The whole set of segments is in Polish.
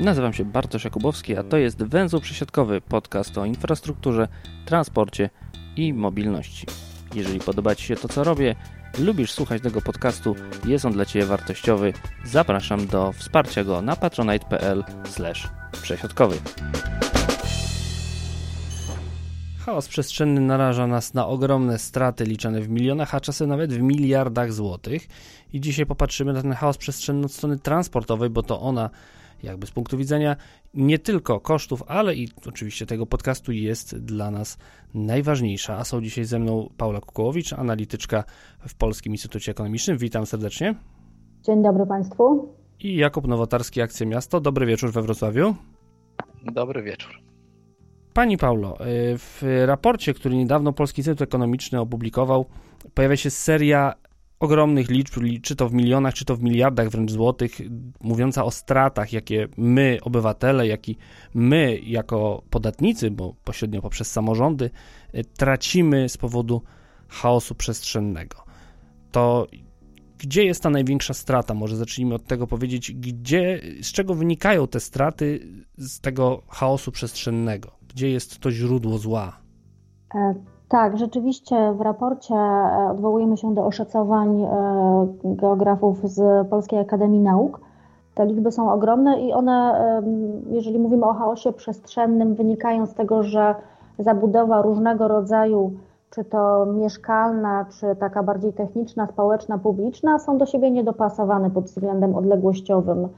Nazywam się Bartosz Jakubowski, a to jest Węzeł Przesiadkowy, podcast o infrastrukturze, transporcie i mobilności. Jeżeli podoba Ci się to, co robię, lubisz słuchać tego podcastu, jest on dla Ciebie wartościowy, zapraszam do wsparcia go na patronite.pl przesiadkowy. Chaos przestrzenny naraża nas na ogromne straty liczone w milionach, a czasem nawet w miliardach złotych. I dzisiaj popatrzymy na ten chaos przestrzenny od strony transportowej, bo to ona jakby z punktu widzenia nie tylko kosztów, ale i oczywiście tego podcastu jest dla nas najważniejsza. A są dzisiaj ze mną Paula Kukołowicz, analityczka w Polskim Instytucie Ekonomicznym. Witam serdecznie. Dzień dobry Państwu. I Jakub Nowotarski, Akcja Miasto. Dobry wieczór we Wrocławiu. Dobry wieczór. Pani Paulo, y, w raporcie, który niedawno Polski Instytut Ekonomiczny opublikował, pojawia się seria ogromnych liczb, czy to w milionach, czy to w miliardach wręcz złotych, mówiąca o stratach, jakie my, obywatele, jak i my, jako podatnicy, bo pośrednio poprzez samorządy, y, tracimy z powodu chaosu przestrzennego. To gdzie jest ta największa strata? Może zacznijmy od tego powiedzieć, gdzie, z czego wynikają te straty z tego chaosu przestrzennego? Gdzie jest to źródło zła? E, tak, rzeczywiście w raporcie e, odwołujemy się do oszacowań e, geografów z Polskiej Akademii Nauk. Te liczby są ogromne i one, jeżeli mówimy o chaosie przestrzennym, wynikają z tego, że zabudowa różnego rodzaju, czy to mieszkalna, czy taka bardziej techniczna, społeczna, publiczna, są do siebie niedopasowane pod względem odległościowym,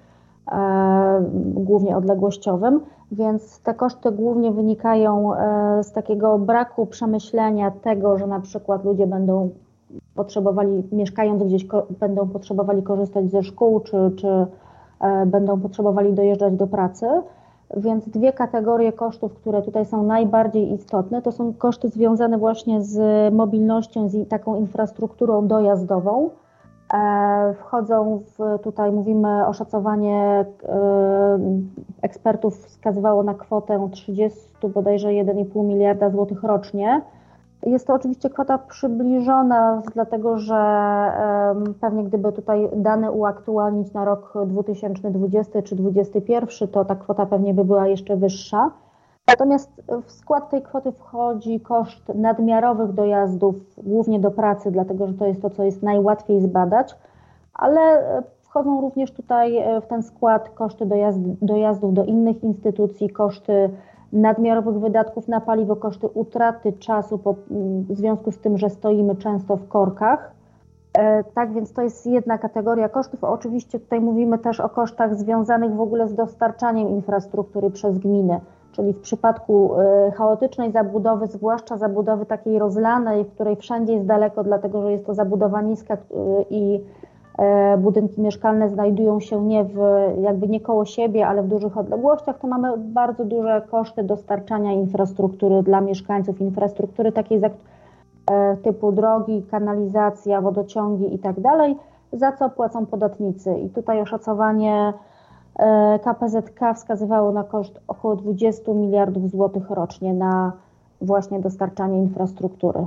głównie odległościowym więc te koszty głównie wynikają e, z takiego braku przemyślenia tego, że na przykład ludzie będą potrzebowali, mieszkając gdzieś, będą potrzebowali korzystać ze szkół, czy, czy e, będą potrzebowali dojeżdżać do pracy. Więc dwie kategorie kosztów, które tutaj są najbardziej istotne, to są koszty związane właśnie z mobilnością, z taką infrastrukturą dojazdową. E, wchodzą w, tutaj mówimy, oszacowanie e, ekspertów wskazywało na kwotę 30 bodajże 1,5 miliarda złotych rocznie. Jest to oczywiście kwota przybliżona, dlatego że pewnie gdyby tutaj dane uaktualnić na rok 2020 czy 2021, to ta kwota pewnie by była jeszcze wyższa. Natomiast w skład tej kwoty wchodzi koszt nadmiarowych dojazdów, głównie do pracy, dlatego że to jest to, co jest najłatwiej zbadać, ale e, wchodzą również tutaj e, w ten skład koszty dojazd, dojazdów do innych instytucji, koszty nadmiarowych wydatków na paliwo, koszty utraty czasu po, w związku z tym, że stoimy często w korkach. E, tak więc to jest jedna kategoria kosztów. Oczywiście tutaj mówimy też o kosztach związanych w ogóle z dostarczaniem infrastruktury przez gminy czyli w przypadku e, chaotycznej zabudowy, zwłaszcza zabudowy takiej rozlanej, w której wszędzie jest daleko, dlatego że jest to zabudowa niska i e, budynki mieszkalne znajdują się nie w, jakby nie koło siebie, ale w dużych odległościach, to mamy bardzo duże koszty dostarczania infrastruktury dla mieszkańców, infrastruktury takiej e, typu drogi, kanalizacja, wodociągi i tak za co płacą podatnicy. I tutaj oszacowanie E, KPZK wskazywało na koszt około 20 miliardów złotych rocznie na właśnie dostarczanie infrastruktury.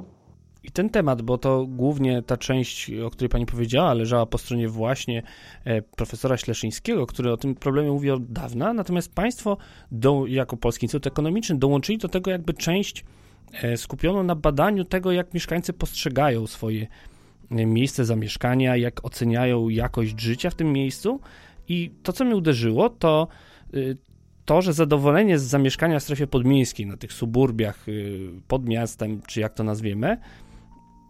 I ten temat, bo to głównie ta część, o której pani powiedziała, leżała po stronie właśnie e, profesora Śleszyńskiego, który o tym problemie mówi od dawna, natomiast państwo do, jako Polski Instytut Ekonomiczny dołączyli do tego jakby część e, skupioną na badaniu tego, jak mieszkańcy postrzegają swoje miejsce zamieszkania, jak oceniają jakość życia w tym miejscu i to, co mnie uderzyło, to y, to, że zadowolenie z zamieszkania w strefie podmiejskiej, na tych suburbiach y, pod miastem, czy jak to nazwiemy,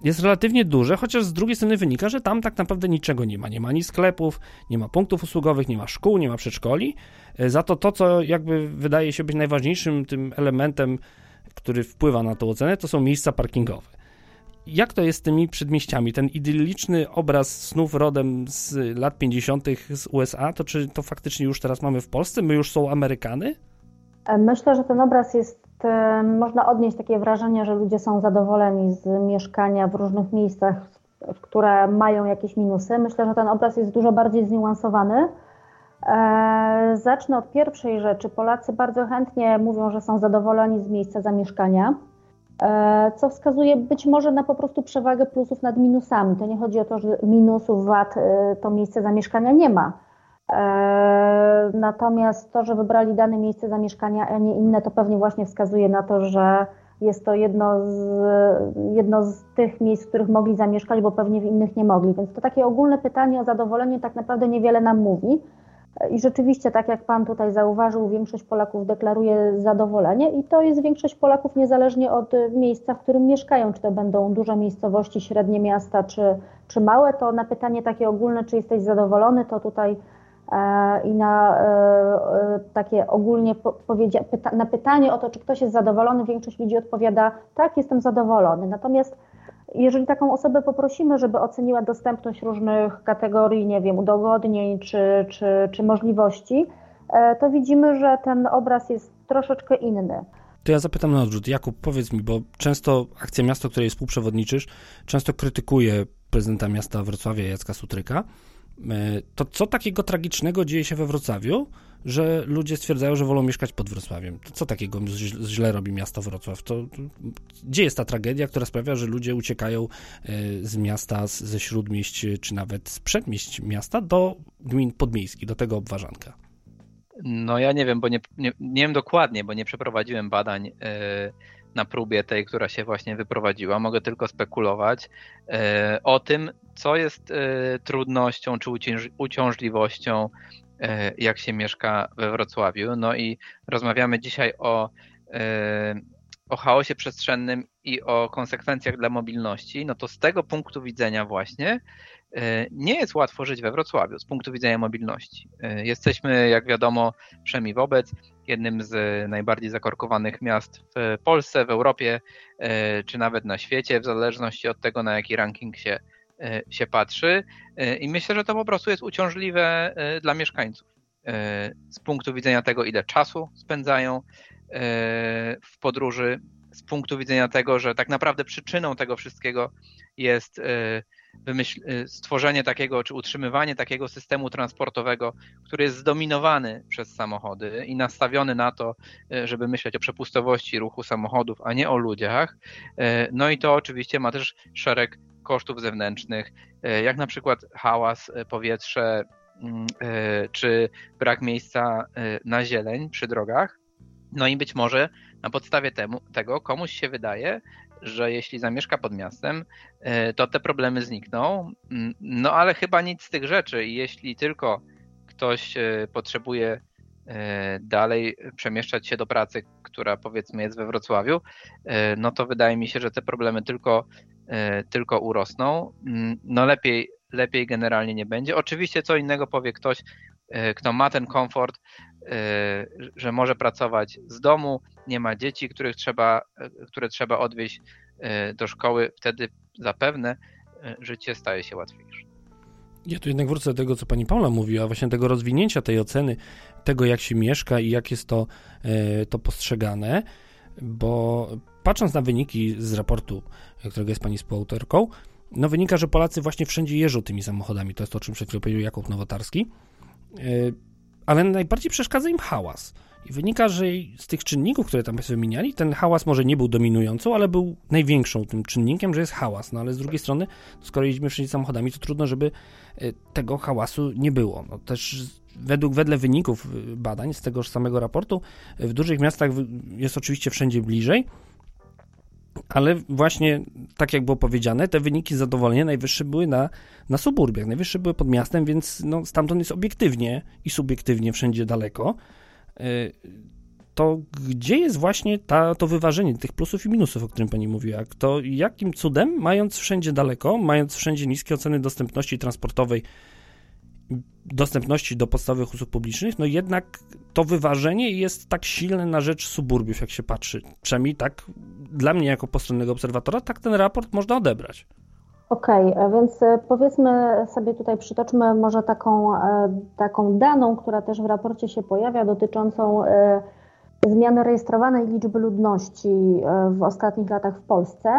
jest relatywnie duże, chociaż z drugiej strony wynika, że tam tak naprawdę niczego nie ma. Nie ma ani sklepów, nie ma punktów usługowych, nie ma szkół, nie ma przedszkoli. Y, za to to, co jakby wydaje się być najważniejszym tym elementem, który wpływa na tę ocenę, to są miejsca parkingowe jak to jest z tymi przedmieściami? Ten idylliczny obraz snów rodem z lat 50. z USA, to czy to faktycznie już teraz mamy w Polsce? My już są Amerykany? E, myślę, że ten obraz jest, e, można odnieść takie wrażenie, że ludzie są zadowoleni z mieszkania w różnych miejscach, które mają jakieś minusy. Myślę, że ten obraz jest dużo bardziej zniuansowany. E, zacznę od pierwszej rzeczy. Polacy bardzo chętnie mówią, że są zadowoleni z miejsca zamieszkania. Co wskazuje być może na po prostu przewagę plusów nad minusami. To nie chodzi o to, że minusów wad to miejsce zamieszkania nie ma. Natomiast to, że wybrali dane miejsce zamieszkania, a nie inne, to pewnie właśnie wskazuje na to, że jest to jedno z, jedno z tych miejsc, w których mogli zamieszkać, bo pewnie w innych nie mogli. Więc to takie ogólne pytanie o zadowolenie tak naprawdę niewiele nam mówi. I rzeczywiście, tak jak Pan tutaj zauważył, większość Polaków deklaruje zadowolenie i to jest większość Polaków niezależnie od miejsca, w którym mieszkają, czy to będą duże miejscowości, średnie miasta, czy, czy małe, to na pytanie takie ogólne, czy jesteś zadowolony, to tutaj E, i na e, e, takie ogólnie na pytanie o to, czy ktoś jest zadowolony, większość ludzi odpowiada tak, jestem zadowolony. Natomiast jeżeli taką osobę poprosimy, żeby oceniła dostępność różnych kategorii, nie wiem, udogodnień czy, czy, czy możliwości, to widzimy, że ten obraz jest troszeczkę inny. To ja zapytam na odwrót. Jakub, powiedz mi, bo często akcja miasto, której współprzewodniczysz, często krytykuje prezydenta miasta Wrocławia Jacka Sutryka, E, to co takiego tragicznego dzieje się we Wrocławiu, że ludzie stwierdzają, że wolą mieszkać pod Wrocławiem? To co takiego źle robi miasto Wrocław? To, gdzie jest ta tragedia, która sprawia, że ludzie uciekają e, z miasta, ze śródmieść, czy nawet z przedmieść miasta do gmin podmiejskich, do tego obwarzanka? No ja nie wiem, bo nie, nie, nie wiem dokładnie, bo nie przeprowadziłem badań yy na próbie tej, która się właśnie wyprowadziła. Mogę tylko spekulować e, o tym, co jest e, trudnością czy uciążliwością, e, jak się mieszka we Wrocławiu. No i rozmawiamy dzisiaj o, o chaosie przestrzennym i o konsekwencjach dla mobilności. No to z tego punktu widzenia właśnie nie jest łatwo żyć we Wrocławiu z punktu widzenia mobilności. Jesteśmy, jak wiadomo, przynajmniej wobec jednym z najbardziej zakorkowanych miast w Polsce, w Europie, e, czy nawet na świecie, w zależności od tego, na jaki ranking się, e, się patrzy. E, I myślę, że to po prostu jest uciążliwe dla mieszkańców. Z punktu widzenia tego, ile czasu spędzają w podróży, z punktu widzenia tego, że tak naprawdę przyczyną tego wszystkiego jest wymyśl, y, stworzenie takiego, czy utrzymywanie takiego systemu transportowego, który jest zdominowany przez samochody i nastawiony na to, y, żeby myśleć o przepustowości ruchu samochodów, a nie o ludziach. Y, no i to oczywiście ma też szereg kosztów zewnętrznych, jak na przykład hałas, powietrze, mm, czy brak miejsca na zieleń przy drogach. No i być może na podstawie temu, tego komuś się wydaje, że jeśli zamieszka pod miastem, e, to te problemy znikną. Mm, no ale chyba nic z tych rzeczy. I jeśli tylko ktoś e, potrzebuje e, dalej przemieszczać się do pracy, która powiedzmy jest we Wrocławiu, no to wydaje mi się, że te problemy tylko, tylko urosną. Mm, no lepiej, lepiej generalnie nie będzie. Oczywiście co innego powie ktoś, kto ma ten komfort, że może pracować z domu, nie ma dzieci, których trzeba, które trzeba odwieźć e, do szkoły, wtedy zapewne życie staje się łatwiejsze. Ja tu jednak wrócę do tego, co pani Paula mówiła, właśnie tego rozwinięcia tej oceny, tego jak się mieszka i jak jest to, to postrzegane, bo patrząc na wyniki z raportu, którego jest pani współautorką, no wynika, że Polacy właśnie wszędzie jeżdżą tymi samochodami, to jest to, o czym przed chwilą powiedział Jakub Nowotarski, ale najbardziej przeszkadza im hałas. I wynika, że z tych czynników, które tam sobie wymieniali, ten hałas może nie był dominującą, ale był największą tym czynnikiem, że jest hałas. No ale z drugiej strony, skoro jeździmy wszędzie samochodami, to trudno, żeby e, tego hałasu nie było. No też według, wedle wyników e, badań z tegoż samego raportu, e, w dużych miastach jest oczywiście wszędzie bliżej, ale właśnie, tak jak było powiedziane, te wyniki zadowolenia najwyższe były na, na suburbiach, najwyższe były pod miastem, więc no, stamtąd jest obiektywnie i subiektywnie wszędzie daleko. Y, to gdzie jest właśnie ta, to wyważenie tych plusów i minusów, o którym pani mówiła? To jakim cudem, mając wszędzie daleko, mając wszędzie niskie oceny dostępności transportowej, dostępności do podstawowych usług publicznych, no jednak to wyważenie jest tak silne na rzecz suburbiów, jak się patrzy. Przynajmniej tak dla mnie jako postronnego obserwatora, tak ten raport można odebrać. Okej, okay, więc e, powiedzmy sobie tutaj, przytoczmy może taką, e, taką daną, która też w raporcie się pojawia, dotyczącą e, zmiany rejestrowanej liczby ludności w ostatnich latach w Polsce.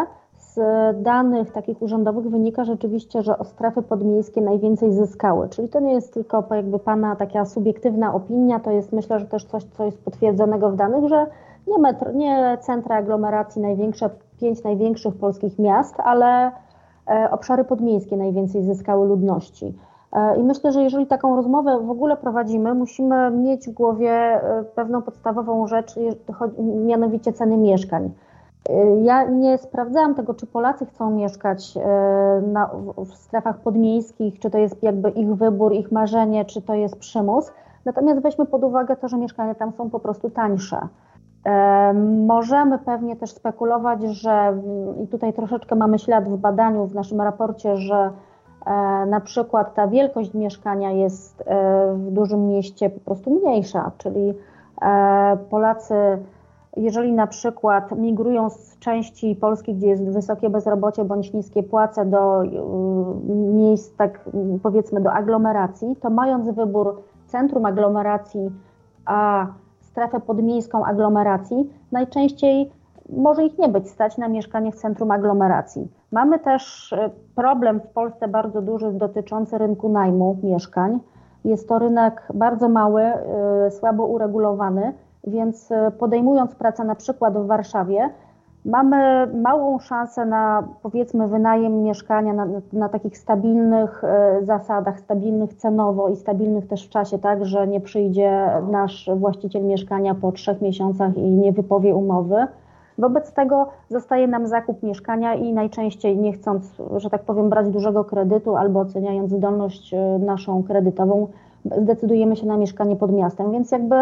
Z danych takich urzędowych wynika rzeczywiście, że strefy podmiejskie najwięcej zyskały, czyli to nie jest tylko jakby Pana taka subiektywna opinia, to jest myślę, że też coś, co jest potwierdzonego w danych, że nie, metro, nie centra aglomeracji największe pięć największych polskich miast, ale obszary podmiejskie najwięcej zyskały ludności. I myślę, że jeżeli taką rozmowę w ogóle prowadzimy, musimy mieć w głowie pewną podstawową rzecz, mianowicie ceny mieszkań. Ja nie sprawdzałam tego, czy Polacy chcą mieszkać e, na, w strefach podmiejskich, czy to jest jakby ich wybór, ich marzenie, czy to jest przymus. Natomiast weźmy pod uwagę to, że mieszkania tam są po prostu tańsze. E, możemy pewnie też spekulować, że i tutaj troszeczkę mamy ślad w badaniu, w naszym raporcie, że e, na przykład ta wielkość mieszkania jest w dużym mieście po prostu mniejsza, czyli Polacy jeżeli na przykład migrują z części Polski, gdzie jest wysokie bezrobocie bądź niskie płace do y, miejsc, tak powiedzmy, do aglomeracji, to mając wybór centrum aglomeracji, a strefę podmiejską aglomeracji, najczęściej może ich nie być stać na mieszkanie w centrum aglomeracji. Mamy też y, problem w Polsce bardzo duży dotyczący rynku najmu mieszkań. Jest to rynek bardzo mały, y, słabo uregulowany więc e, podejmując pracę na przykład w Warszawie, mamy małą szansę na powiedzmy wynajem mieszkania na, na, takich stabilnych e, zasadach, stabilnych cenowo i stabilnych też w czasie, tak, że nie przyjdzie nasz właściciel mieszkania po trzech miesiącach i nie wypowie umowy. Wobec tego zostaje nam zakup mieszkania i najczęściej nie chcąc, że tak powiem, brać dużego kredytu albo oceniając zdolność e, naszą kredytową, zdecydujemy się na mieszkanie pod miastem. Więc jakby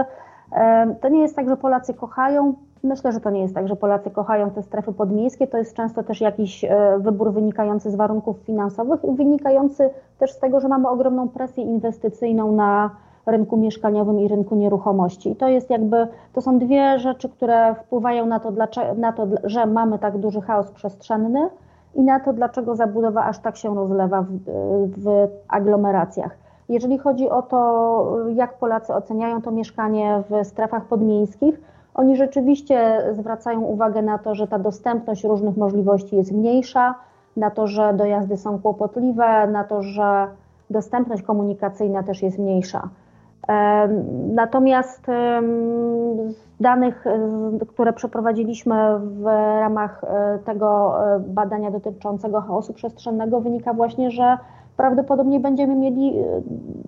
to nie jest tak, że Polacy kochają. Myślę, że to nie jest tak, że Polacy kochają te strefy podmiejskie. To jest często też jakiś e, wybór wynikający z warunków finansowych i wynikający też z tego, że mamy ogromną presję inwestycyjną na rynku mieszkaniowym i rynku nieruchomości. I to jest jakby, to są dwie rzeczy, które wpływają na to, na to, że mamy tak duży chaos przestrzenny i na to, dlaczego zabudowa aż tak się rozlewa w, w aglomeracjach. Jeżeli chodzi o to, jak Polacy oceniają to mieszkanie w strefach podmiejskich, oni rzeczywiście zwracają uwagę na to, że ta dostępność różnych możliwości jest mniejsza, na to, że dojazdy są kłopotliwe, na to, że dostępność komunikacyjna też jest mniejsza. Natomiast z danych, które przeprowadziliśmy w ramach e, tego e, badania dotyczącego chaosu przestrzennego, wynika właśnie, że prawdopodobnie będziemy mieli e,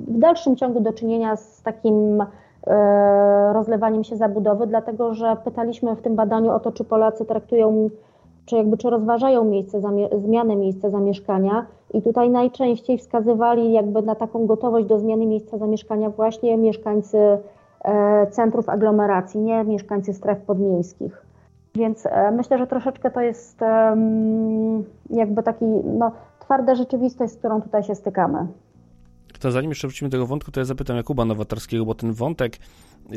w dalszym ciągu do czynienia z takim e, rozlewaniem się zabudowy, dlatego że pytaliśmy w tym badaniu o to, czy Polacy traktują, czy jakby czy rozważają miejsce, zmianę miejsca zamieszkania i tutaj najczęściej wskazywali jakby na taką gotowość do zmiany miejsca zamieszkania właśnie mieszkańcy e, centrów aglomeracji, nie mieszkańcy stref podmiejskich. Więc myślę, że troszeczkę to jest jakby taki no, twarda rzeczywistość, z którą tutaj się stykamy. To zanim jeszcze wrócimy do tego wątku, to ja zapytam Jakuba Nowatarskiego, bo ten wątek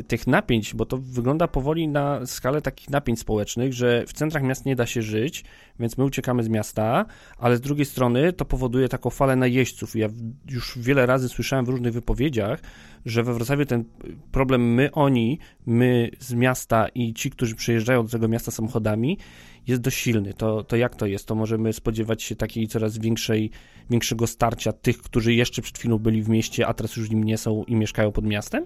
tych napięć, bo to wygląda powoli na skalę takich napięć społecznych, że w centrach miast nie da się żyć, więc my uciekamy z miasta, ale z drugiej strony to powoduje taką falę najeźdźców. Ja już wiele razy słyszałem w różnych wypowiedziach, że we Wrocławiu ten problem my, oni, my z miasta i ci, którzy przyjeżdżają do tego miasta samochodami, jest dość silny. To, to jak to jest? To możemy spodziewać się takiej coraz większej, większego starcia tych, którzy jeszcze przed chwilą byli w mieście, a teraz już nim nie są i mieszkają pod miastem?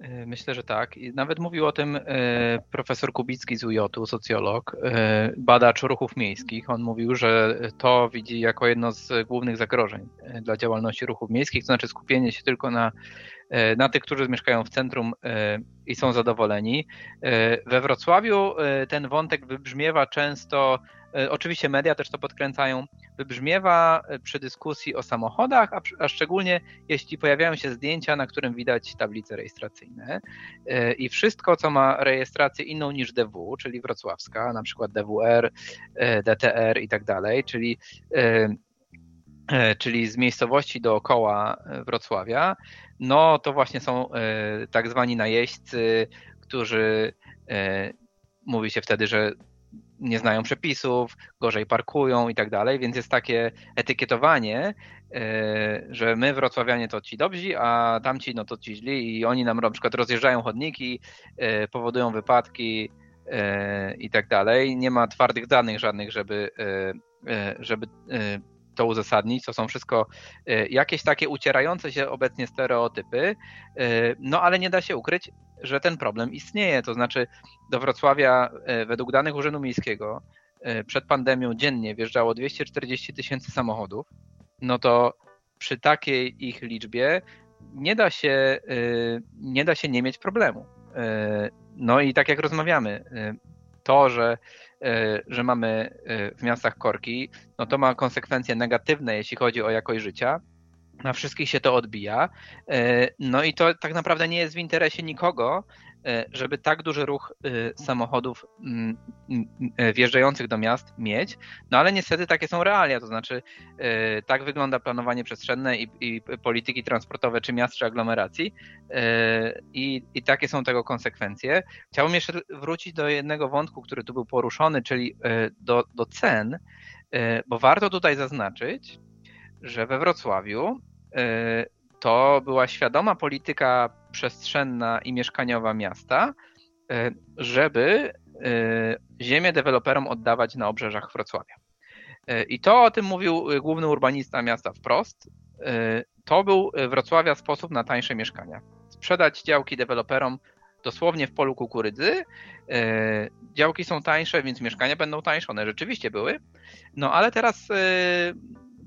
E, myślę, że tak. I nawet mówił o tym e, profesor Kubicki z UJ, socjolog, e, badacz ruchów miejskich. On mówił, że to widzi jako jedno z głównych zagrożeń dla działalności ruchów miejskich, to znaczy skupienie się tylko na, na tych, którzy mieszkają w centrum i są zadowoleni. We Wrocławiu ten wątek wybrzmiewa często E, oczywiście media też to podkręcają, wybrzmiewa e, przy dyskusji o samochodach, a, szczególnie jeśli pojawiają się zdjęcia, na którym widać tablice rejestracyjne e, i wszystko, co ma rejestrację inną niż DW, czyli wrocławska, na przykład DWR, DTR i tak dalej, czyli czyli z miejscowości dookoła Wrocławia, no to właśnie są tak zwani najeźdźcy, którzy mówi się wtedy, że nie znają przepisów, gorzej parkują i tak dalej, więc jest takie etykietowanie, e, że my wrocławianie to ci dobrzy, a tamci no to ci źli i oni nam na przykład rozjeżdżają chodniki, e, powodują wypadki e, i tak dalej. Nie ma twardych danych żadnych, żeby, żeby to uzasadnić. To są wszystko jakieś takie ucierające się obecnie stereotypy, no ale nie da się ukryć, że ten problem istnieje. To znaczy do Wrocławia według danych Urzędu Miejskiego przed pandemią dziennie wjeżdżało 240 tysięcy samochodów, no to przy takiej ich liczbie nie da się nie, da się nie mieć problemu. No i tak jak rozmawiamy, to, że, że mamy w miastach korki, no to ma konsekwencje negatywne, jeśli chodzi o jakość życia, na wszystkich się to odbija. E, no i to tak naprawdę nie jest w interesie nikogo, e, żeby tak duży ruch e, samochodów mm, mm, wjeżdżających do miast mieć. No ale niestety takie są realia, to znaczy tak wygląda planowanie przestrzenne i, i polityki transportowe czy miast, czy aglomeracji i, i takie są tego konsekwencje. Chciałbym jeszcze wrócić do jednego wątku, który tu był poruszony, czyli do, do cen, bo warto tutaj zaznaczyć, że we Wrocławiu to była świadoma polityka przestrzenna i mieszkaniowa miasta, e, żeby e, ziemię deweloperom oddawać na obrzeżach Wrocławia. I to o tym mówił główny urbanista miasta wprost. To był Wrocławia sposób na tańsze mieszkania. Sprzedać działki deweloperom dosłownie w polu kukurydzy. Działki są tańsze, więc mieszkania będą tańsze. One rzeczywiście były. No ale teraz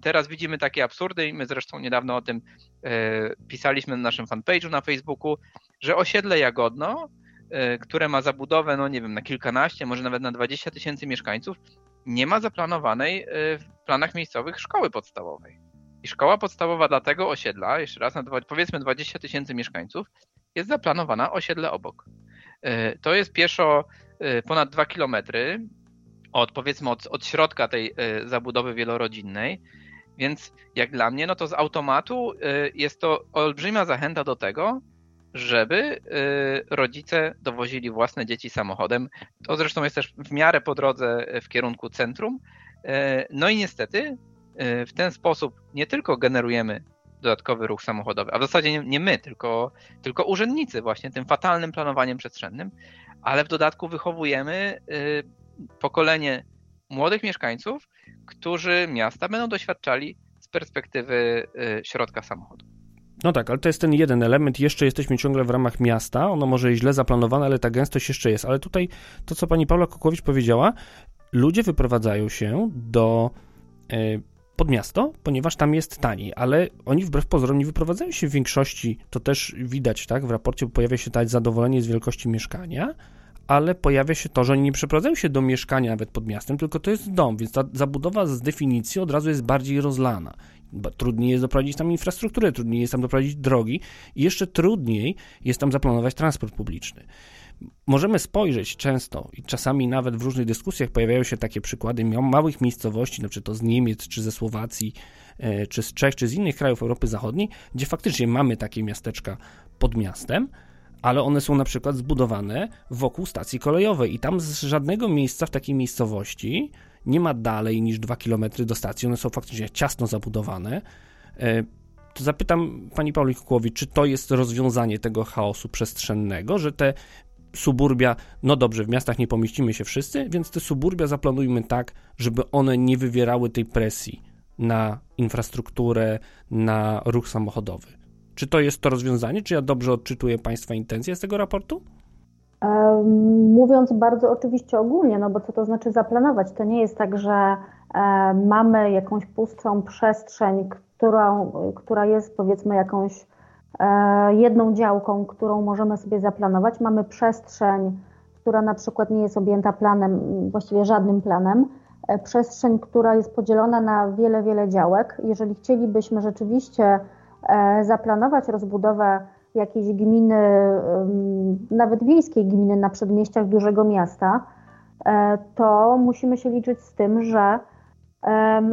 teraz widzimy takie absurdy i my zresztą niedawno o tym e, pisaliśmy na naszym fanpage'u na Facebooku, że osiedle Jagodno, e, które ma zabudowę, no nie wiem, na kilkanaście, może nawet na 20 tysięcy mieszkańców, nie ma zaplanowanej e, w planach miejscowych szkoły podstawowej. I szkoła podstawowa dla tego osiedla, jeszcze raz, na powiedzmy 20 tysięcy mieszkańców, jest zaplanowana osiedle obok. To jest pieszo ponad 2 kilometry od, powiedzmy, od, od środka tej zabudowy wielorodzinnej. Więc jak dla mnie, no to z automatu y, jest to olbrzymia zachęta do tego, żeby y, rodzice dowozili własne dzieci samochodem. To zresztą jest też w miarę po drodze w kierunku centrum. Y, no i niestety w ten sposób nie tylko generujemy dodatkowy ruch samochodowy, a w zasadzie nie my, tylko, tylko urzędnicy właśnie tym fatalnym planowaniem przestrzennym, ale w dodatku wychowujemy pokolenie młodych mieszkańców, którzy miasta będą doświadczali z perspektywy y, środka samochodu. No tak, ale to jest ten jeden element. Jeszcze jesteśmy ciągle w ramach miasta. Ono może źle zaplanowane, ale ta gęstość jeszcze jest. Ale tutaj to, co pani Paula Kokowicz powiedziała, ludzie wyprowadzają się do y, pod miasto, ponieważ tam jest taniej, ale oni wbrew pozorom nie wyprowadzają się w większości, to też widać, tak, w raporcie pojawia się tak zadowolenie z wielkości mieszkania, ale pojawia się to, że oni nie przeprowadzają się do mieszkania nawet pod miastem, tylko to jest dom, więc ta zabudowa z definicji od razu jest bardziej rozlana. Trudniej jest doprowadzić tam infrastrukturę, trudniej jest tam doprowadzić drogi i jeszcze trudniej jest tam zaplanować transport publiczny. Możemy spojrzeć często i czasami nawet w różnych dyskusjach pojawiają się takie przykłady małych miejscowości, na przykład to z Niemiec, czy ze Słowacji, e, czy z Czech, czy z innych krajów Europy Zachodniej, gdzie faktycznie mamy takie miasteczka pod miastem, ale one są na przykład zbudowane wokół stacji kolejowej i tam z żadnego miejsca w takiej miejscowości nie ma dalej niż 2 km do stacji, one są faktycznie ciasno zabudowane. E, to zapytam pani Pauli Kukłowicz, czy to jest rozwiązanie tego chaosu przestrzennego, że te suburbia, no dobrze, w miastach nie pomieścimy się wszyscy, więc te suburbia zaplanujmy tak, żeby one nie wywierały tej presji na infrastrukturę, na ruch samochodowy. Czy to jest to rozwiązanie? Czy ja dobrze odczytuję Państwa intencje z tego raportu? Mówiąc bardzo oczywiście ogólnie, no bo co to znaczy zaplanować? To nie jest tak, że e, mamy jakąś pustą przestrzeń, którą, która jest powiedzmy jakąś e, jedną działką, którą możemy sobie zaplanować. Mamy przestrzeń, która na przykład nie jest objęta planem, właściwie żadnym planem. E, przestrzeń, która jest podzielona na wiele, wiele działek. Jeżeli chcielibyśmy rzeczywiście E, zaplanować rozbudowę jakiejś gminy, nawet wiejskiej gminy na przedmieściach dużego miasta, e, to musimy się liczyć z tym, że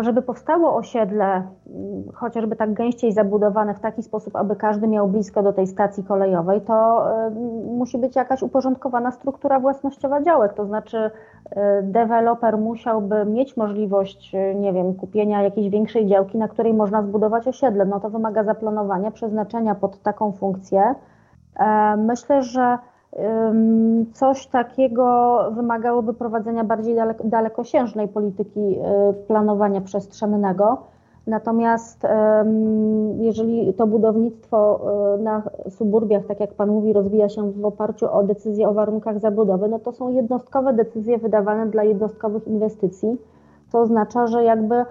żeby powstało osiedle, chociażby tak gęściej zabudowane w taki sposób, aby każdy miał blisko do tej stacji kolejowej, to musi być jakaś uporządkowana struktura własnościowa działek. To znaczy, e, deweloper musiałby mieć możliwość, e, nie wiem, kupienia jakiejś większej działki, na której można zbudować osiedle. No to wymaga zaplanowania, przeznaczenia pod taką funkcję. E, myślę, że Coś takiego wymagałoby prowadzenia bardziej dalekosiężnej polityki y, planowania przestrzennego. Natomiast jeżeli to budownictwo na suburbiach, tak jak Pan mówi, rozwija się w oparciu o decyzje o warunkach zabudowy, no to są jednostkowe decyzje wydawane dla jednostkowych inwestycji, co oznacza, że jakby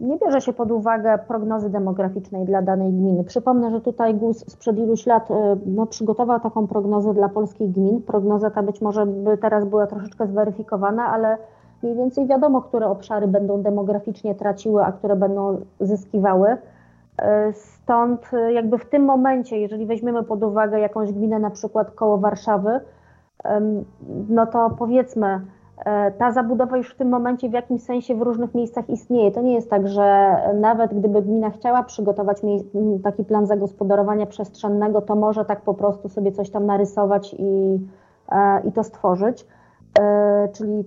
nie bierze się pod uwagę prognozy demograficznej dla danej gminy. Przypomnę, że tutaj GUS sprzed iluś lat e, no, przygotował taką prognozę dla polskich gmin. Prognoza ta być może by teraz była troszeczkę zweryfikowana, ale mniej więcej wiadomo, które obszary będą demograficznie traciły, a które będą zyskiwały. E, stąd e, jakby w tym momencie, jeżeli weźmiemy pod uwagę jakąś gminę, na przykład koło Warszawy, no to powiedzmy, E, ta zabudowa już w tym momencie w jakimś sensie w różnych miejscach istnieje. To nie jest tak, że nawet gdyby gmina chciała przygotować taki plan zagospodarowania przestrzennego, to może tak po prostu sobie coś tam narysować i, i to stworzyć. E, czyli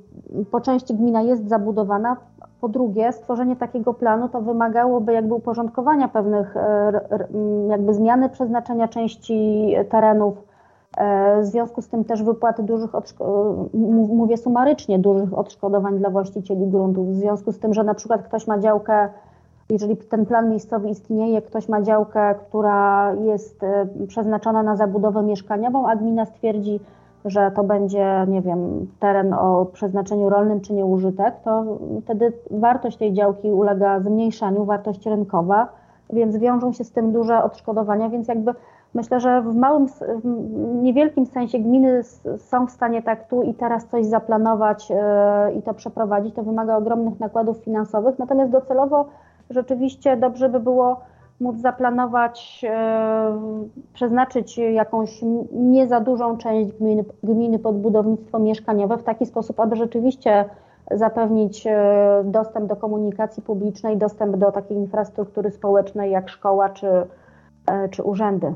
po części gmina jest zabudowana. Po drugie, stworzenie takiego planu to wymagałoby jakby uporządkowania pewnych, jakby zmiany przeznaczenia części terenów E, w związku z tym też wypłaty dużych, mówię sumarycznie, dużych odszkodowań dla właścicieli gruntów. W związku z tym, że na przykład ktoś ma działkę, jeżeli ten plan miejscowy istnieje, ktoś ma działkę, która jest e, przeznaczona na zabudowę mieszkaniową, a gmina stwierdzi, że to będzie, nie wiem, teren o przeznaczeniu rolnym czy nieużytek, to wtedy wartość tej działki ulega zmniejszaniu, wartość rynkowa, więc wiążą się z tym duże odszkodowania, więc jakby Myślę, że w małym, w niewielkim sensie gminy są w stanie tak tu i teraz coś zaplanować e, i to przeprowadzić. To wymaga ogromnych nakładów finansowych, natomiast docelowo rzeczywiście dobrze by było móc zaplanować, e, przeznaczyć jakąś nie za dużą część gminy, gminy pod budownictwo mieszkaniowe w taki sposób, aby rzeczywiście zapewnić e, dostęp do komunikacji publicznej, dostęp do takiej infrastruktury społecznej jak szkoła czy, czy urzędy.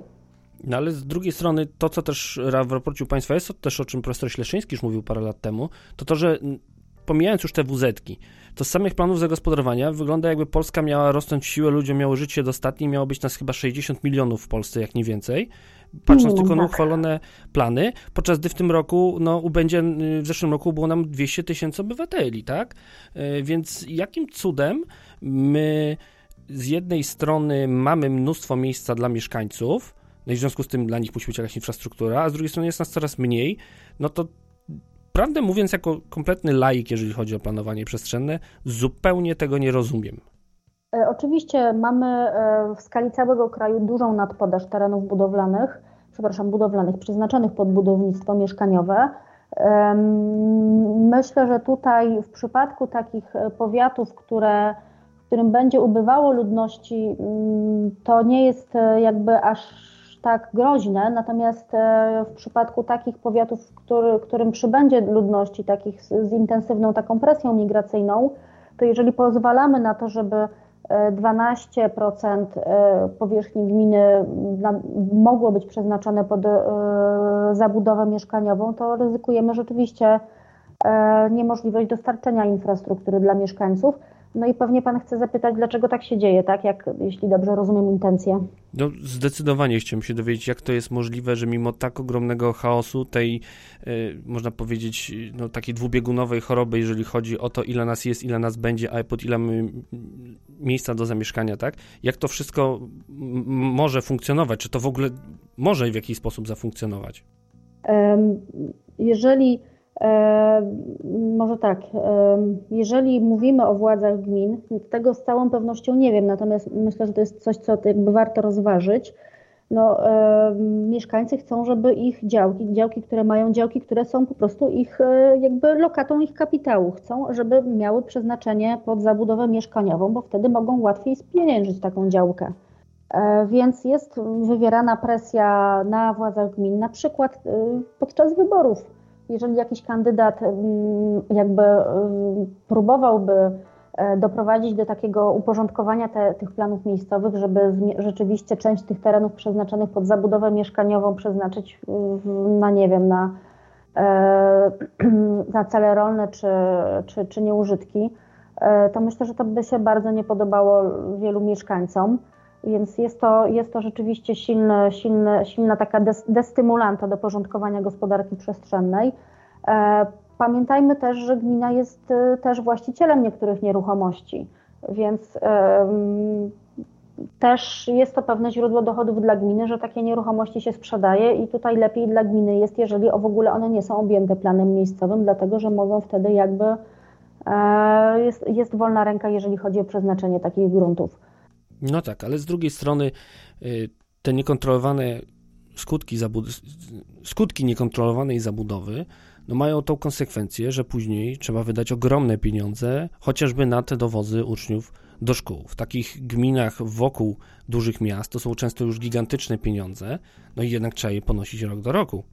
No ale z drugiej strony to, co też w raporcie u Państwa jest, to też o czym profesor Śleszyński już mówił parę lat temu, to to, że pomijając już te WZ-ki, to z samych planów zagospodarowania wygląda jakby Polska miała rosnąć siłę, ludzie miało żyć się dostatnie, miało być nas chyba 60 milionów w Polsce, jak nie więcej. Patrząc tylko na tak. uchwalone plany, podczas gdy w tym roku, no, ubędzie, w zeszłym roku było nam 200 tysięcy obywateli, tak? E, więc jakim cudem my z jednej strony mamy mnóstwo miejsca dla mieszkańców, no i w związku z tym dla nich musi być jakaś infrastruktura, a z drugiej strony jest nas coraz mniej, no to prawdę mówiąc, jako kompletny laik, jeżeli chodzi o planowanie przestrzenne, zupełnie tego nie rozumiem. E, oczywiście mamy e, w skali całego kraju dużą nadpodaż terenów budowlanych, przepraszam, budowlanych, przeznaczonych pod budownictwo mieszkaniowe. Myślę, że tutaj w przypadku takich e, powiatów, które, w którym będzie ubywało ludności, mm, to nie jest jakby aż tak groźne, natomiast e, w przypadku takich powiatów, który, którym przybędzie ludności, takich z, z intensywną taką presją migracyjną, to jeżeli pozwalamy na to, żeby 12% e, e, powierzchni gminy mogło być przeznaczone pod zabudowę mieszkaniową, to ryzykujemy rzeczywiście niemożliwość dostarczenia infrastruktury dla mieszkańców. No i pewnie pan chce zapytać, dlaczego tak się dzieje, tak? Jak, jeśli dobrze rozumiem intencję. No, zdecydowanie chciałem się dowiedzieć, jak to jest możliwe, że mimo tak ogromnego chaosu, tej, y, można powiedzieć, no, takiej dwubiegunowej choroby, jeżeli chodzi o to, ile nas jest, ile nas będzie, a pod ile mamy miejsca do zamieszkania, tak? Jak to wszystko może funkcjonować? Czy to w ogóle może w jakiś sposób zafunkcjonować? Jeżeli E, może tak, e, jeżeli mówimy o władzach gmin, tego z całą pewnością nie wiem, natomiast myślę, że to jest coś, co jakby warto rozważyć. No, e, mieszkańcy chcą, żeby ich działki, działki, które mają działki, które są po prostu ich jakby lokatą ich kapitału, chcą, żeby miały przeznaczenie pod zabudowę mieszkaniową, bo wtedy mogą łatwiej spieniężyć taką działkę. Więc jest wywierana presja na władzach gmin, na przykład podczas wyborów jeżeli jakiś kandydat mm, jakby mm, próbowałby e, doprowadzić do takiego uporządkowania te, tych planów miejscowych, żeby rzeczywiście część tych terenów przeznaczonych pod zabudowę mieszkaniową przeznaczyć na, nie wiem, na, e, na cele rolne czy, czy, czy nieużytki, e, to myślę, że to by się bardzo nie podobało wielu mieszkańcom. Więc jest to, jest to rzeczywiście silny, silny, silna taka destymulanta do porządkowania gospodarki przestrzennej. E, pamiętajmy też, że gmina jest e, też właścicielem niektórych nieruchomości, więc też jest to pewne źródło dochodów dla gminy, że takie nieruchomości się sprzedaje i tutaj lepiej dla gminy jest, jeżeli w ogóle one nie są objęte planem miejscowym, dlatego że mogą wtedy jakby e, jest, jest wolna ręka, jeżeli chodzi o przeznaczenie takich gruntów. No tak, ale z drugiej strony y, te niekontrolowane skutki, skutki niekontrolowanej zabudowy no mają tą konsekwencję, że później trzeba wydać ogromne pieniądze, chociażby na te dowozy uczniów do szkół. W takich gminach wokół dużych miast to są często już gigantyczne pieniądze, no i jednak trzeba je ponosić rok do roku.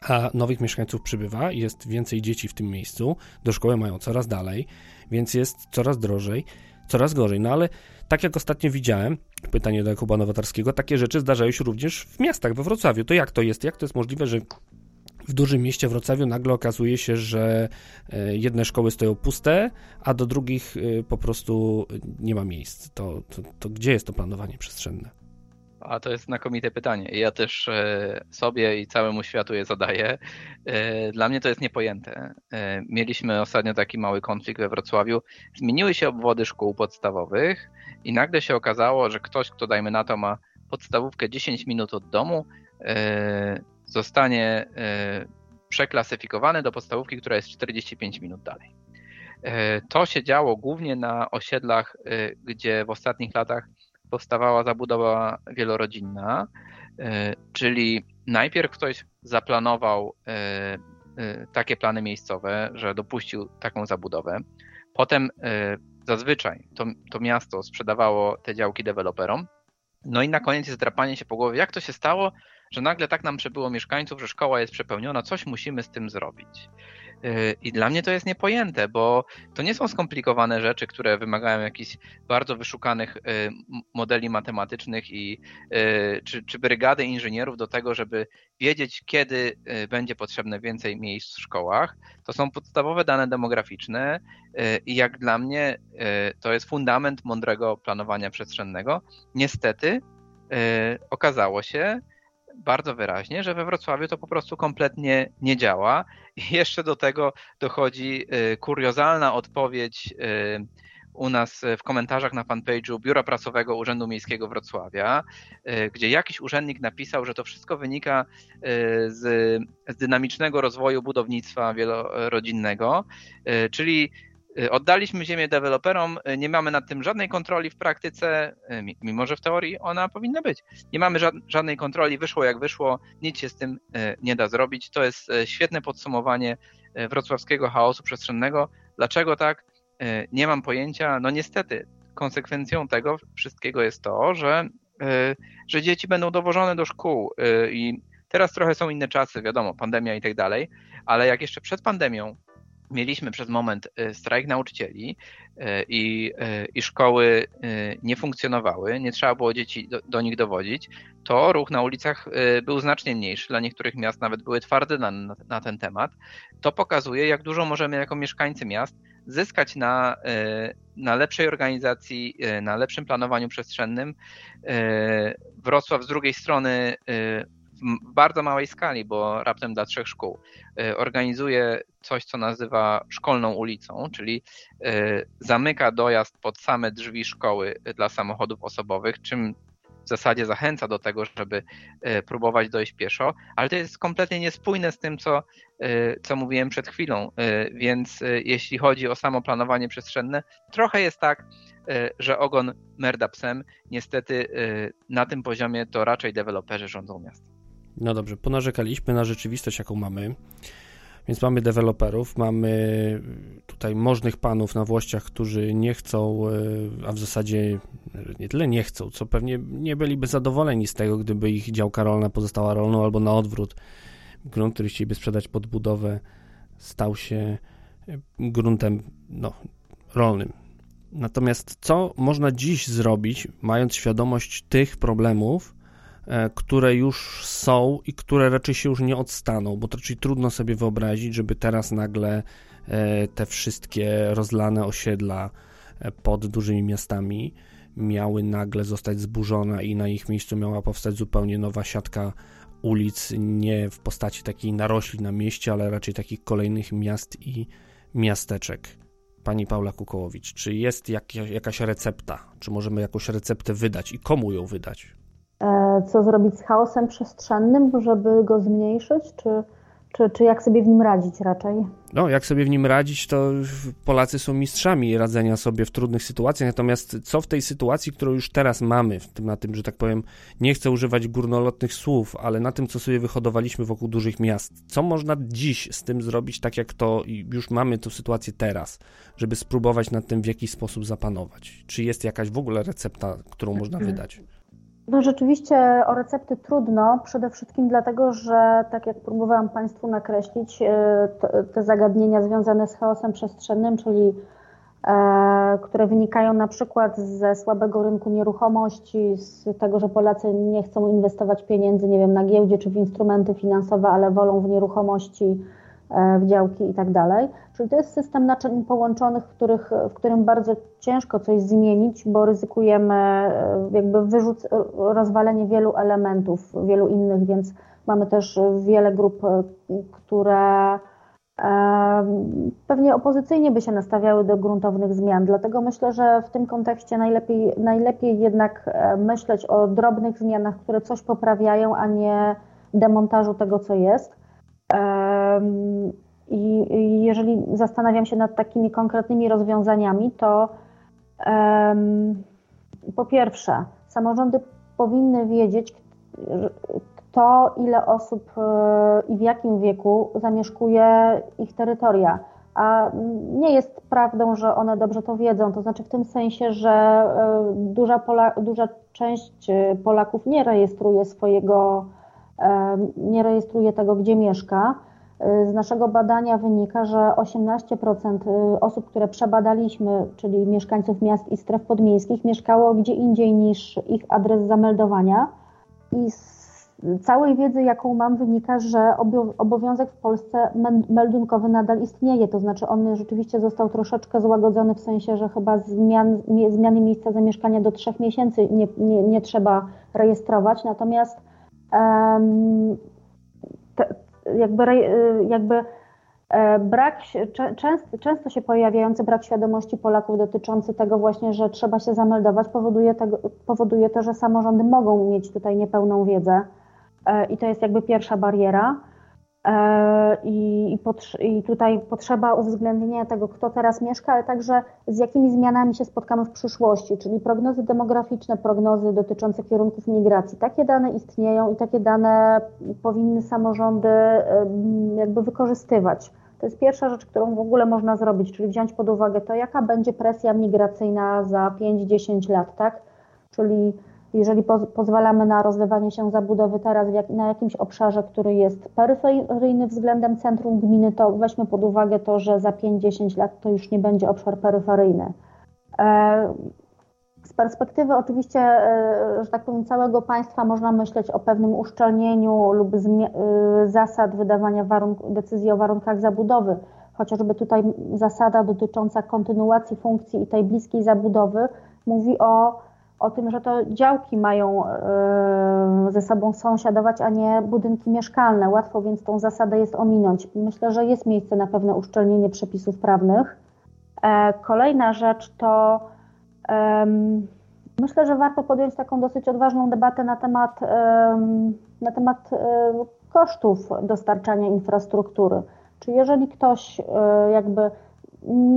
A nowych mieszkańców przybywa, jest więcej dzieci w tym miejscu, do szkoły mają coraz dalej, więc jest coraz drożej, coraz gorzej. No ale tak jak ostatnio widziałem, pytanie do Jakuba Nowatarskiego, takie rzeczy zdarzają się również w miastach, we Wrocławiu. To jak to jest? Jak to jest możliwe, że w dużym mieście Wrocławiu nagle okazuje się, że e, jedne szkoły stoją puste, a do drugich e, po prostu nie ma miejsc. To, to, to gdzie jest to planowanie przestrzenne? A to jest znakomite pytanie. Ja też e, sobie i całemu światu je zadaję. Dla mnie to jest niepojęte. Mieliśmy ostatnio taki mały konflikt we Wrocławiu. Zmieniły się obwody szkół podstawowych i nagle się okazało, że ktoś, kto dajmy na to ma podstawówkę 10 minut od domu, zostanie e, przeklasyfikowany do podstawówki, która jest 45 minut dalej. E, to się działo głównie na osiedlach, e, gdzie w ostatnich latach powstawała zabudowa wielorodzinna, czyli najpierw ktoś zaplanował takie plany miejscowe, że dopuścił taką zabudowę. Potem zazwyczaj to, to miasto sprzedawało te działki deweloperom. No i na koniec jest drapanie się po głowie, jak to się stało, że nagle tak nam przybyło mieszkańców, że szkoła jest przepełniona, coś musimy z tym zrobić. Y, I dla mnie to jest niepojęte, bo to nie są skomplikowane rzeczy, które wymagają jakichś bardzo wyszukanych y, modeli matematycznych i, y, czy, czy brygady inżynierów do tego, żeby wiedzieć, kiedy będzie potrzebne więcej miejsc w szkołach. To są podstawowe dane demograficzne i jak dla mnie to jest fundament mądrego planowania przestrzennego. Niestety okazało się, bardzo wyraźnie, że we Wrocławiu to po prostu kompletnie nie działa. I jeszcze do tego dochodzi y, kuriozalna odpowiedź y, u nas w komentarzach na fanpage'u Biura Prasowego Urzędu Miejskiego Wrocławia, y, gdzie jakiś urzędnik napisał, że to wszystko wynika z, z dynamicznego rozwoju budownictwa wielorodzinnego, czyli oddaliśmy ziemię deweloperom, y, nie mamy nad tym żadnej kontroli w praktyce, y, mimo że w teorii ona powinna być. Nie mamy żadnej kontroli, wyszło jak wyszło, nic się z tym nie da zrobić. To jest świetne podsumowanie wrocławskiego chaosu przestrzennego. Dlaczego tak? Nie mam pojęcia. No niestety, konsekwencją tego wszystkiego jest to, że, że dzieci będą dowożone do szkół i teraz trochę są inne czasy, wiadomo, pandemia i tak dalej, ale jak jeszcze przed pandemią mieliśmy przez moment y, strajk nauczycieli y, i, y, i szkoły nie funkcjonowały, nie trzeba było dzieci do, do, nich dowodzić, to ruch na ulicach był znacznie mniejszy. Dla niektórych miast nawet były twarde na, na ten temat. To pokazuje, jak dużo możemy jako mieszkańcy miast zyskać na, na lepszej organizacji, na lepszym planowaniu przestrzennym. Wrocław z drugiej strony w bardzo małej skali, bo raptem dla trzech szkół, e, organizuje coś, co nazywa szkolną ulicą, czyli e, zamyka dojazd pod same drzwi szkoły dla samochodów osobowych, czym w zasadzie zachęca do tego, żeby próbować dojść pieszo, ale to jest kompletnie niespójne z tym, co, co mówiłem przed chwilą. Więc jeśli chodzi o samo planowanie przestrzenne, trochę jest tak, że ogon merda psem. Niestety na tym poziomie to raczej deweloperzy rządzą miastem. No dobrze, ponarzekaliśmy na rzeczywistość, jaką mamy. Więc mamy deweloperów, mamy tutaj możnych panów na włościach, którzy nie chcą, e, a w zasadzie nie tyle nie chcą, co pewnie nie byliby zadowoleni z tego, gdyby ich działka rolna pozostała rolną, albo na odwrót. Grunt, który chcieliby sprzedać pod budowę, stał się e, gruntem no, rolnym. Natomiast co można dziś zrobić, mając świadomość tych problemów, E, które już są i które raczej się już nie odstaną, bo raczej trudno sobie wyobrazić, żeby teraz nagle e, te wszystkie rozlane osiedla e, pod dużymi miastami miały nagle zostać zburzone i na ich miejscu miała powstać zupełnie nowa siatka ulic, nie w postaci takiej narośli na mieście, ale raczej takich kolejnych miast i miasteczek. pani Paula Kukołowicz? Czy jest jak, jakaś recepta? Czy możemy jakąś receptę wydać i komu ją wydać? E, co zrobić z chaosem przestrzennym, żeby go zmniejszyć, czy, czy, czy jak sobie w nim radzić raczej? No, jak sobie w nim radzić, to Polacy są mistrzami radzenia sobie w trudnych sytuacjach. Natomiast co w tej sytuacji, którą już teraz mamy, w tym, na tym, że tak powiem, nie chcę używać górnolotnych słów, ale na tym, co sobie wyhodowaliśmy wokół dużych miast, co można dziś z tym zrobić, tak jak to już mamy tę sytuację teraz, żeby spróbować nad tym w jakiś sposób zapanować? Czy jest jakaś w ogóle recepta, którą można wydać? No rzeczywiście o recepty trudno, przede wszystkim dlatego, że tak jak próbowałam Państwu nakreślić, e, te zagadnienia związane z chaosem przestrzennym, czyli e, które wynikają na przykład ze słabego rynku nieruchomości, z tego, że Polacy nie chcą inwestować pieniędzy, nie wiem, na giełdzie czy w instrumenty finansowe, ale wolą w nieruchomości, w działki i tak dalej. Czyli to jest system naczyń połączonych, w, których, w którym bardzo ciężko coś zmienić, bo ryzykujemy e, jakby wyrzuc, rozwalenie wielu elementów, wielu innych, więc mamy też wiele grup, e, które pewnie opozycyjnie by się nastawiały do gruntownych zmian. Dlatego myślę, że w tym kontekście najlepiej, najlepiej jednak myśleć o drobnych zmianach, które coś poprawiają, a nie demontażu tego, co jest. I jeżeli zastanawiam się nad takimi konkretnymi rozwiązaniami, to po pierwsze, samorządy powinny wiedzieć, kto, ile osób e, i w jakim wieku zamieszkuje ich terytoria. A nie jest prawdą, że one dobrze to wiedzą. To znaczy w tym sensie, że e, duża, Pola, duża część e, Polaków nie rejestruje swojego nie rejestruje tego, gdzie mieszka. Z naszego badania wynika, że 18% y, osób, które przebadaliśmy, czyli mieszkańców miast i stref podmiejskich, mieszkało gdzie indziej niż ich adres zameldowania. I z całej wiedzy, jaką mam, wynika, że obowiązek w Polsce meldunkowy nadal istnieje. To znaczy, on rzeczywiście został troszeczkę złagodzony w sensie, że chyba zmian, zmiany miejsca zamieszkania do trzech miesięcy nie, nie, nie trzeba rejestrować. Natomiast te, jakby, jakby e, brak, często, często się pojawiający brak świadomości Polaków dotyczący tego właśnie, że trzeba się zameldować, powoduje, tego, powoduje to, że samorządy mogą mieć tutaj niepełną wiedzę e, i to jest jakby pierwsza bariera. E, I, i, tutaj potrzeba uwzględnienia tego, kto teraz mieszka, ale także z jakimi zmianami się spotkamy w przyszłości, czyli prognozy demograficzne, prognozy dotyczące kierunków migracji. Takie dane istnieją i takie dane powinny samorządy jakby wykorzystywać. To jest pierwsza rzecz, którą w ogóle można zrobić, czyli wziąć pod uwagę to, jaka będzie presja migracyjna za 5-10 lat, tak? Czyli jeżeli pozwalamy na rozlewanie się zabudowy teraz jak, na jakimś obszarze, który jest peryferyjny względem centrum gminy, to weźmy pod uwagę to, że za 5-10 lat to już nie będzie obszar peryferyjny. E, z perspektywy oczywiście, e, że tak powiem, całego państwa można myśleć o pewnym uszczelnieniu lub e, zasad wydawania decyzji o warunkach zabudowy. Chociażby tutaj zasada dotycząca kontynuacji funkcji i tej bliskiej zabudowy mówi o o tym, że to działki mają e, ze sobą sąsiadować, a nie budynki mieszkalne. Łatwo więc tą zasadę jest ominąć. Myślę, że jest miejsce na pewne uszczelnienie przepisów prawnych. E, kolejna rzecz to myślę, że warto podjąć taką dosyć odważną debatę na temat, na temat e, kosztów dostarczania infrastruktury. Czy jeżeli ktoś jakby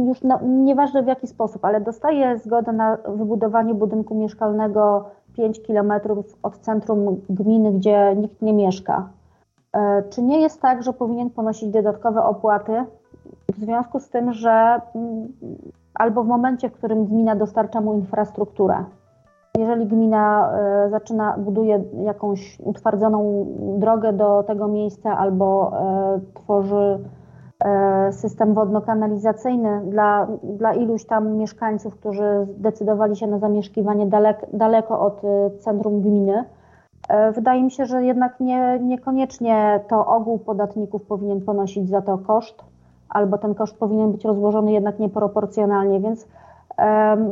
już no, nieważne w jaki sposób, ale dostaje zgodę na wybudowanie budynku mieszkalnego 5 km od centrum gminy, gdzie nikt nie mieszka. E, czy nie jest tak, że powinien ponosić dodatkowe opłaty w związku z tym, że mm, albo w momencie, w którym gmina dostarcza mu infrastrukturę? Jeżeli gmina e, zaczyna, buduje jakąś utwardzoną drogę do tego miejsca albo e, tworzy system wodno-kanalizacyjny dla, dla iluś tam mieszkańców, którzy zdecydowali się na zamieszkiwanie dalek, daleko od e, centrum gminy. E, wydaje mi się, że jednak nie, niekoniecznie to ogół podatników powinien ponosić za to koszt, albo ten koszt powinien być rozłożony jednak nieproporcjonalnie, więc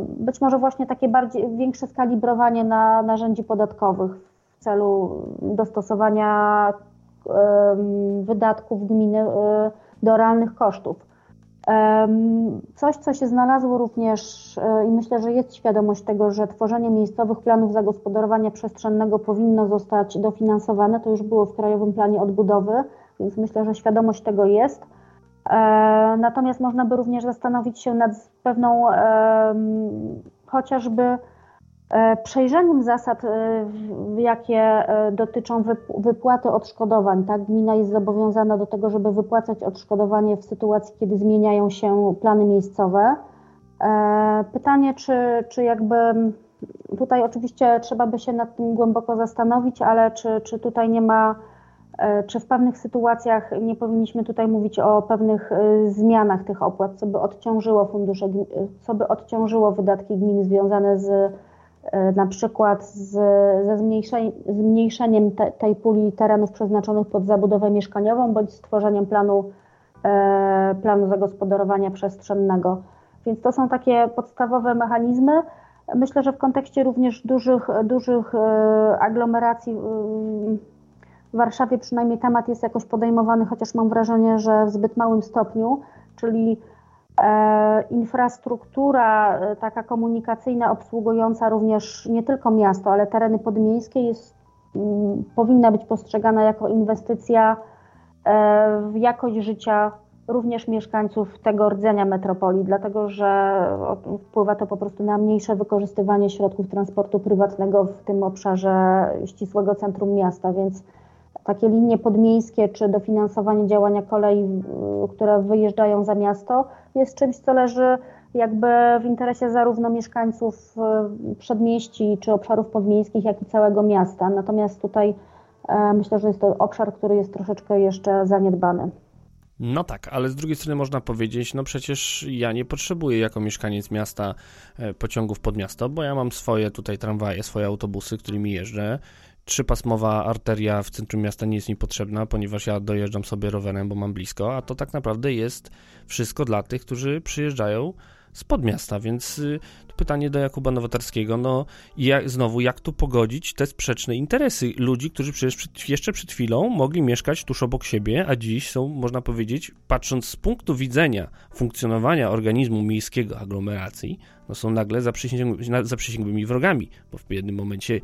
być może właśnie takie bardziej, większe skalibrowanie na narzędzi podatkowych w celu dostosowania wydatków gminy do realnych kosztów. Coś, co się znalazło również e, i myślę, że jest świadomość tego, że tworzenie miejscowych planów zagospodarowania przestrzennego powinno zostać dofinansowane, to już było w Krajowym Planie Odbudowy, więc myślę, że świadomość tego jest. E, natomiast można by również zastanowić się nad pewną chociażby przejrzeniem zasad, e, jakie e, dotyczą wypłaty odszkodowań, tak, gmina jest zobowiązana do tego, żeby wypłacać odszkodowanie w sytuacji, kiedy zmieniają się plany miejscowe. Pytanie, czy, czy jakby tutaj oczywiście trzeba by się nad tym głęboko zastanowić, ale czy, czy tutaj nie ma, czy w pewnych sytuacjach nie powinniśmy tutaj mówić o pewnych zmianach tych opłat, co by odciążyło fundusze, co by odciążyło wydatki gmin związane z E, na przykład z, ze zmniejszeniem te, tej puli terenów przeznaczonych pod zabudowę mieszkaniową bądź stworzeniem planu, e, planu zagospodarowania przestrzennego. Więc to są takie podstawowe mechanizmy. Myślę, że w kontekście również dużych, dużych e, aglomeracji w Warszawie przynajmniej temat jest jakoś podejmowany, chociaż mam wrażenie, że w zbyt małym stopniu, czyli E, infrastruktura e, taka komunikacyjna obsługująca również nie tylko miasto, ale tereny podmiejskie jest, mm, powinna być postrzegana jako inwestycja e, w jakość życia również mieszkańców tego rdzenia metropolii, dlatego że wpływa to po prostu na mniejsze wykorzystywanie środków transportu prywatnego w tym obszarze ścisłego centrum miasta, więc takie linie podmiejskie czy dofinansowanie działania kolei, które wyjeżdżają za miasto, jest czymś, co leży jakby w interesie zarówno mieszkańców e, przedmieści czy obszarów podmiejskich, jak i całego miasta. Natomiast tutaj e, myślę, że jest to obszar, który jest troszeczkę jeszcze zaniedbany. No tak, ale z drugiej strony można powiedzieć, no przecież ja nie potrzebuję jako mieszkaniec miasta e, pociągów pod miasto, bo ja mam swoje tutaj tramwaje, swoje autobusy, którymi jeżdżę trzypasmowa arteria w centrum miasta nie jest mi potrzebna, ponieważ ja dojeżdżam sobie rowerem, bo mam blisko, a to tak naprawdę jest wszystko dla tych, którzy przyjeżdżają spod miasta, więc y, pytanie do Jakuba Nowotarskiego, no i jak, znowu, jak tu pogodzić te sprzeczne interesy ludzi, którzy przecież przed, jeszcze przed chwilą mogli mieszkać tuż obok siebie, a dziś są, można powiedzieć, patrząc z punktu widzenia funkcjonowania organizmu miejskiego aglomeracji, no są nagle zaprzysięgłymi wrogami, bo w jednym momencie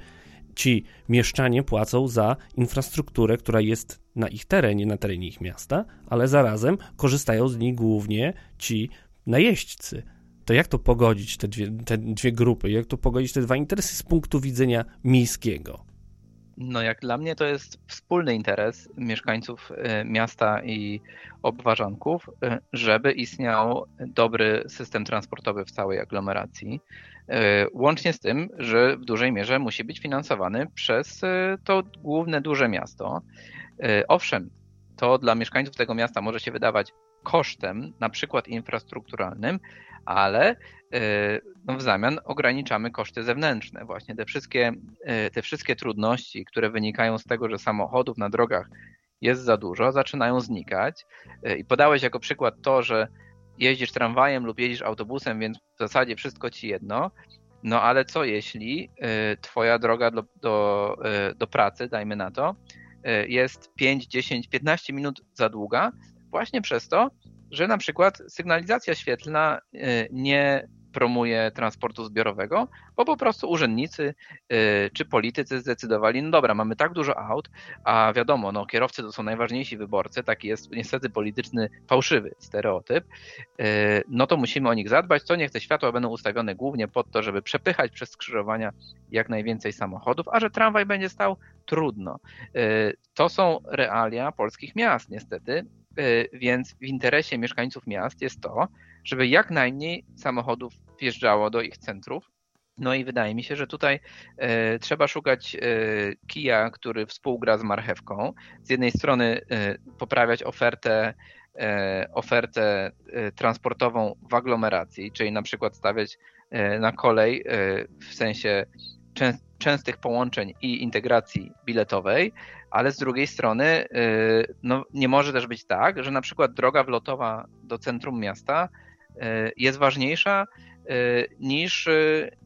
ci mieszczanie płacą za infrastrukturę, która jest na ich terenie, na terenie ich miasta, ale zarazem korzystają z niej głównie ci najeźdźcy. To jak to pogodzić, te dwie, te dwie grupy, jak to pogodzić te dwa interesy z punktu widzenia miejskiego? No jak dla mnie to jest wspólny interes mieszkańców e, miasta i obwarzanków, e, żeby istniał dobry system transportowy w całej aglomeracji, E, łącznie z tym, że w dużej mierze musi być finansowany przez to główne duże miasto. Owszem, to dla mieszkańców tego miasta może się wydawać kosztem, na przykład infrastrukturalnym, ale no w zamian ograniczamy koszty zewnętrzne. Właśnie te wszystkie, te wszystkie trudności, które wynikają z tego, że samochodów na drogach jest za dużo, zaczynają znikać. I podałeś jako przykład to, że jeździsz tramwajem lub jeździsz autobusem, więc w zasadzie wszystko ci jedno. No ale co jeśli twoja droga do, do, do pracy, dajmy na to, jest 5, 10, 15 minut za długa, właśnie przez to, że na przykład sygnalizacja świetlna nie promuje transportu zbiorowego, bo po prostu urzędnicy y, czy politycy zdecydowali, no dobra, mamy tak dużo aut, a wiadomo, no kierowcy to są najważniejsi wyborcy, taki jest niestety polityczny fałszywy stereotyp, y, no to musimy o nich zadbać, co niech te światła będą ustawione głównie pod to, żeby przepychać przez skrzyżowania jak najwięcej samochodów, a że tramwaj będzie stał trudno. Y, to są realia polskich miast niestety, więc w interesie mieszkańców miast jest to, żeby jak najmniej samochodów wjeżdżało do ich centrów. No i wydaje mi się, że tutaj e, trzeba szukać e, kija, który współgra z marchewką. Z jednej strony poprawiać ofertę, ofertę transportową w aglomeracji, czyli na przykład stawiać na kolej w sensie częstych połączeń i integracji biletowej, ale z drugiej strony no, nie może też być tak, że na przykład droga wlotowa do centrum miasta jest ważniejsza niż,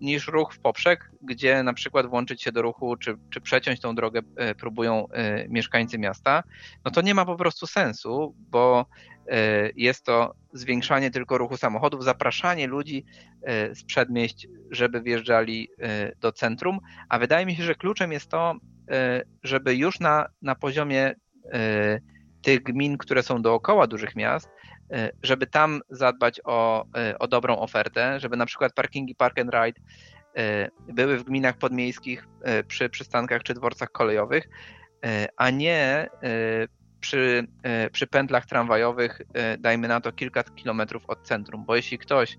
niż ruch w poprzek, gdzie na przykład włączyć się do ruchu czy, czy przeciąć tą drogę próbują mieszkańcy miasta, no to nie ma po prostu sensu, bo jest to zwiększanie tylko ruchu samochodów, zapraszanie ludzi z przedmieść, żeby wjeżdżali do centrum, a wydaje mi się, że kluczem jest to, żeby już na, na poziomie tych gmin, które są dookoła dużych miast, żeby tam zadbać o, e, o dobrą ofertę, żeby na przykład parkingi Park and Ride e, były w gminach podmiejskich przy przystankach czy dworcach kolejowych, a nie przy, przy pętlach tramwajowych, dajmy na to kilka kilometrów od centrum, bo jeśli ktoś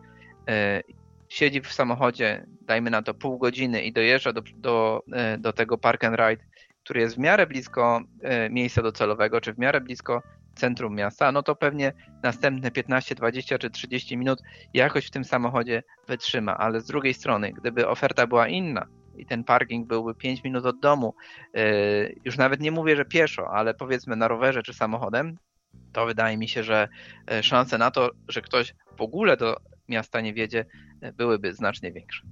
siedzi w samochodzie, dajmy na to pół godziny i dojeżdża do, do, do tego Park and Ride który jest w miarę blisko e, miejsca docelowego, czy w miarę blisko centrum miasta, no to pewnie następne 15, 20 czy 30 minut jakoś w tym samochodzie wytrzyma. Ale z drugiej strony, gdyby oferta była inna i ten parking byłby 5 minut od domu, e, już nawet nie mówię, że pieszo, ale powiedzmy na rowerze czy samochodem, to wydaje mi się, że e, szanse na to, że ktoś w ogóle do miasta nie wiedzie, byłyby znacznie większe.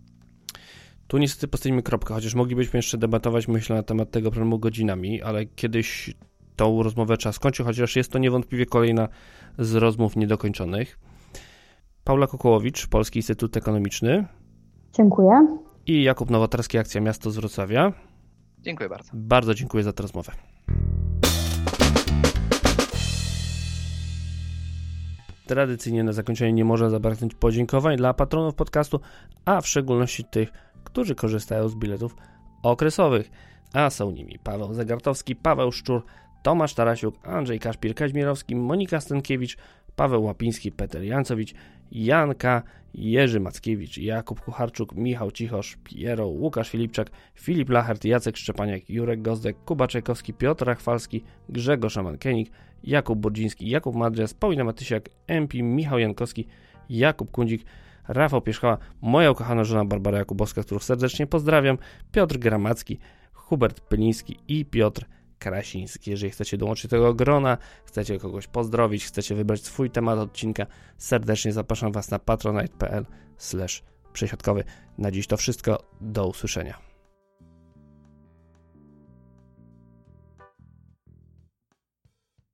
Tu niestety postawimy kropkę, chociaż moglibyśmy jeszcze debatować, myślę, na temat tego problemu godzinami, ale kiedyś tą rozmowę trzeba skończyć, chociaż jest to niewątpliwie kolejna z rozmów niedokończonych. Paula Kokołowicz, Polski Instytut Ekonomiczny. Dziękuję. I Jakub Nowotarski, Akcja Miasto z Wrocławia. Dziękuję bardzo. Bardzo dziękuję za tę rozmowę. Tradycyjnie na zakończenie nie może zabraknąć podziękowań dla patronów podcastu, a w szczególności tych, którzy korzystają z biletów okresowych, a są nimi Paweł Zagartowski, Paweł Szczur, Tomasz Tarasiuk, Andrzej Kaszpir-Kaźmierowski, Monika Stankiewicz, Paweł Łapiński, Peter Jancowicz, Janka, Jerzy Mackiewicz, Jakub Kucharczuk, Michał Cichosz, Piero, Łukasz Filipczak, Filip Lachert, Jacek Szczepaniak, Jurek Gozdek, Kuba Czajkowski, Piotr Rachwalski, Grzegorz Szaman-Kenik, Jakub Burdziński, Jakub Madrias, Paulina Matysiak, MP, Michał Jankowski, Jakub Kundzik, Rafał Pierzchała, moja ukochana żona Barbara Jakubowska, którą serdecznie pozdrawiam, Piotr Gramacki, Hubert Pyliński i Piotr Krasiński. Jeżeli chcecie dołączyć do tego grona, chcecie kogoś pozdrowić, chcecie wybrać swój temat odcinka, serdecznie zapraszam Was na patronite.pl przesiadkowy. Na dziś to wszystko. Do usłyszenia.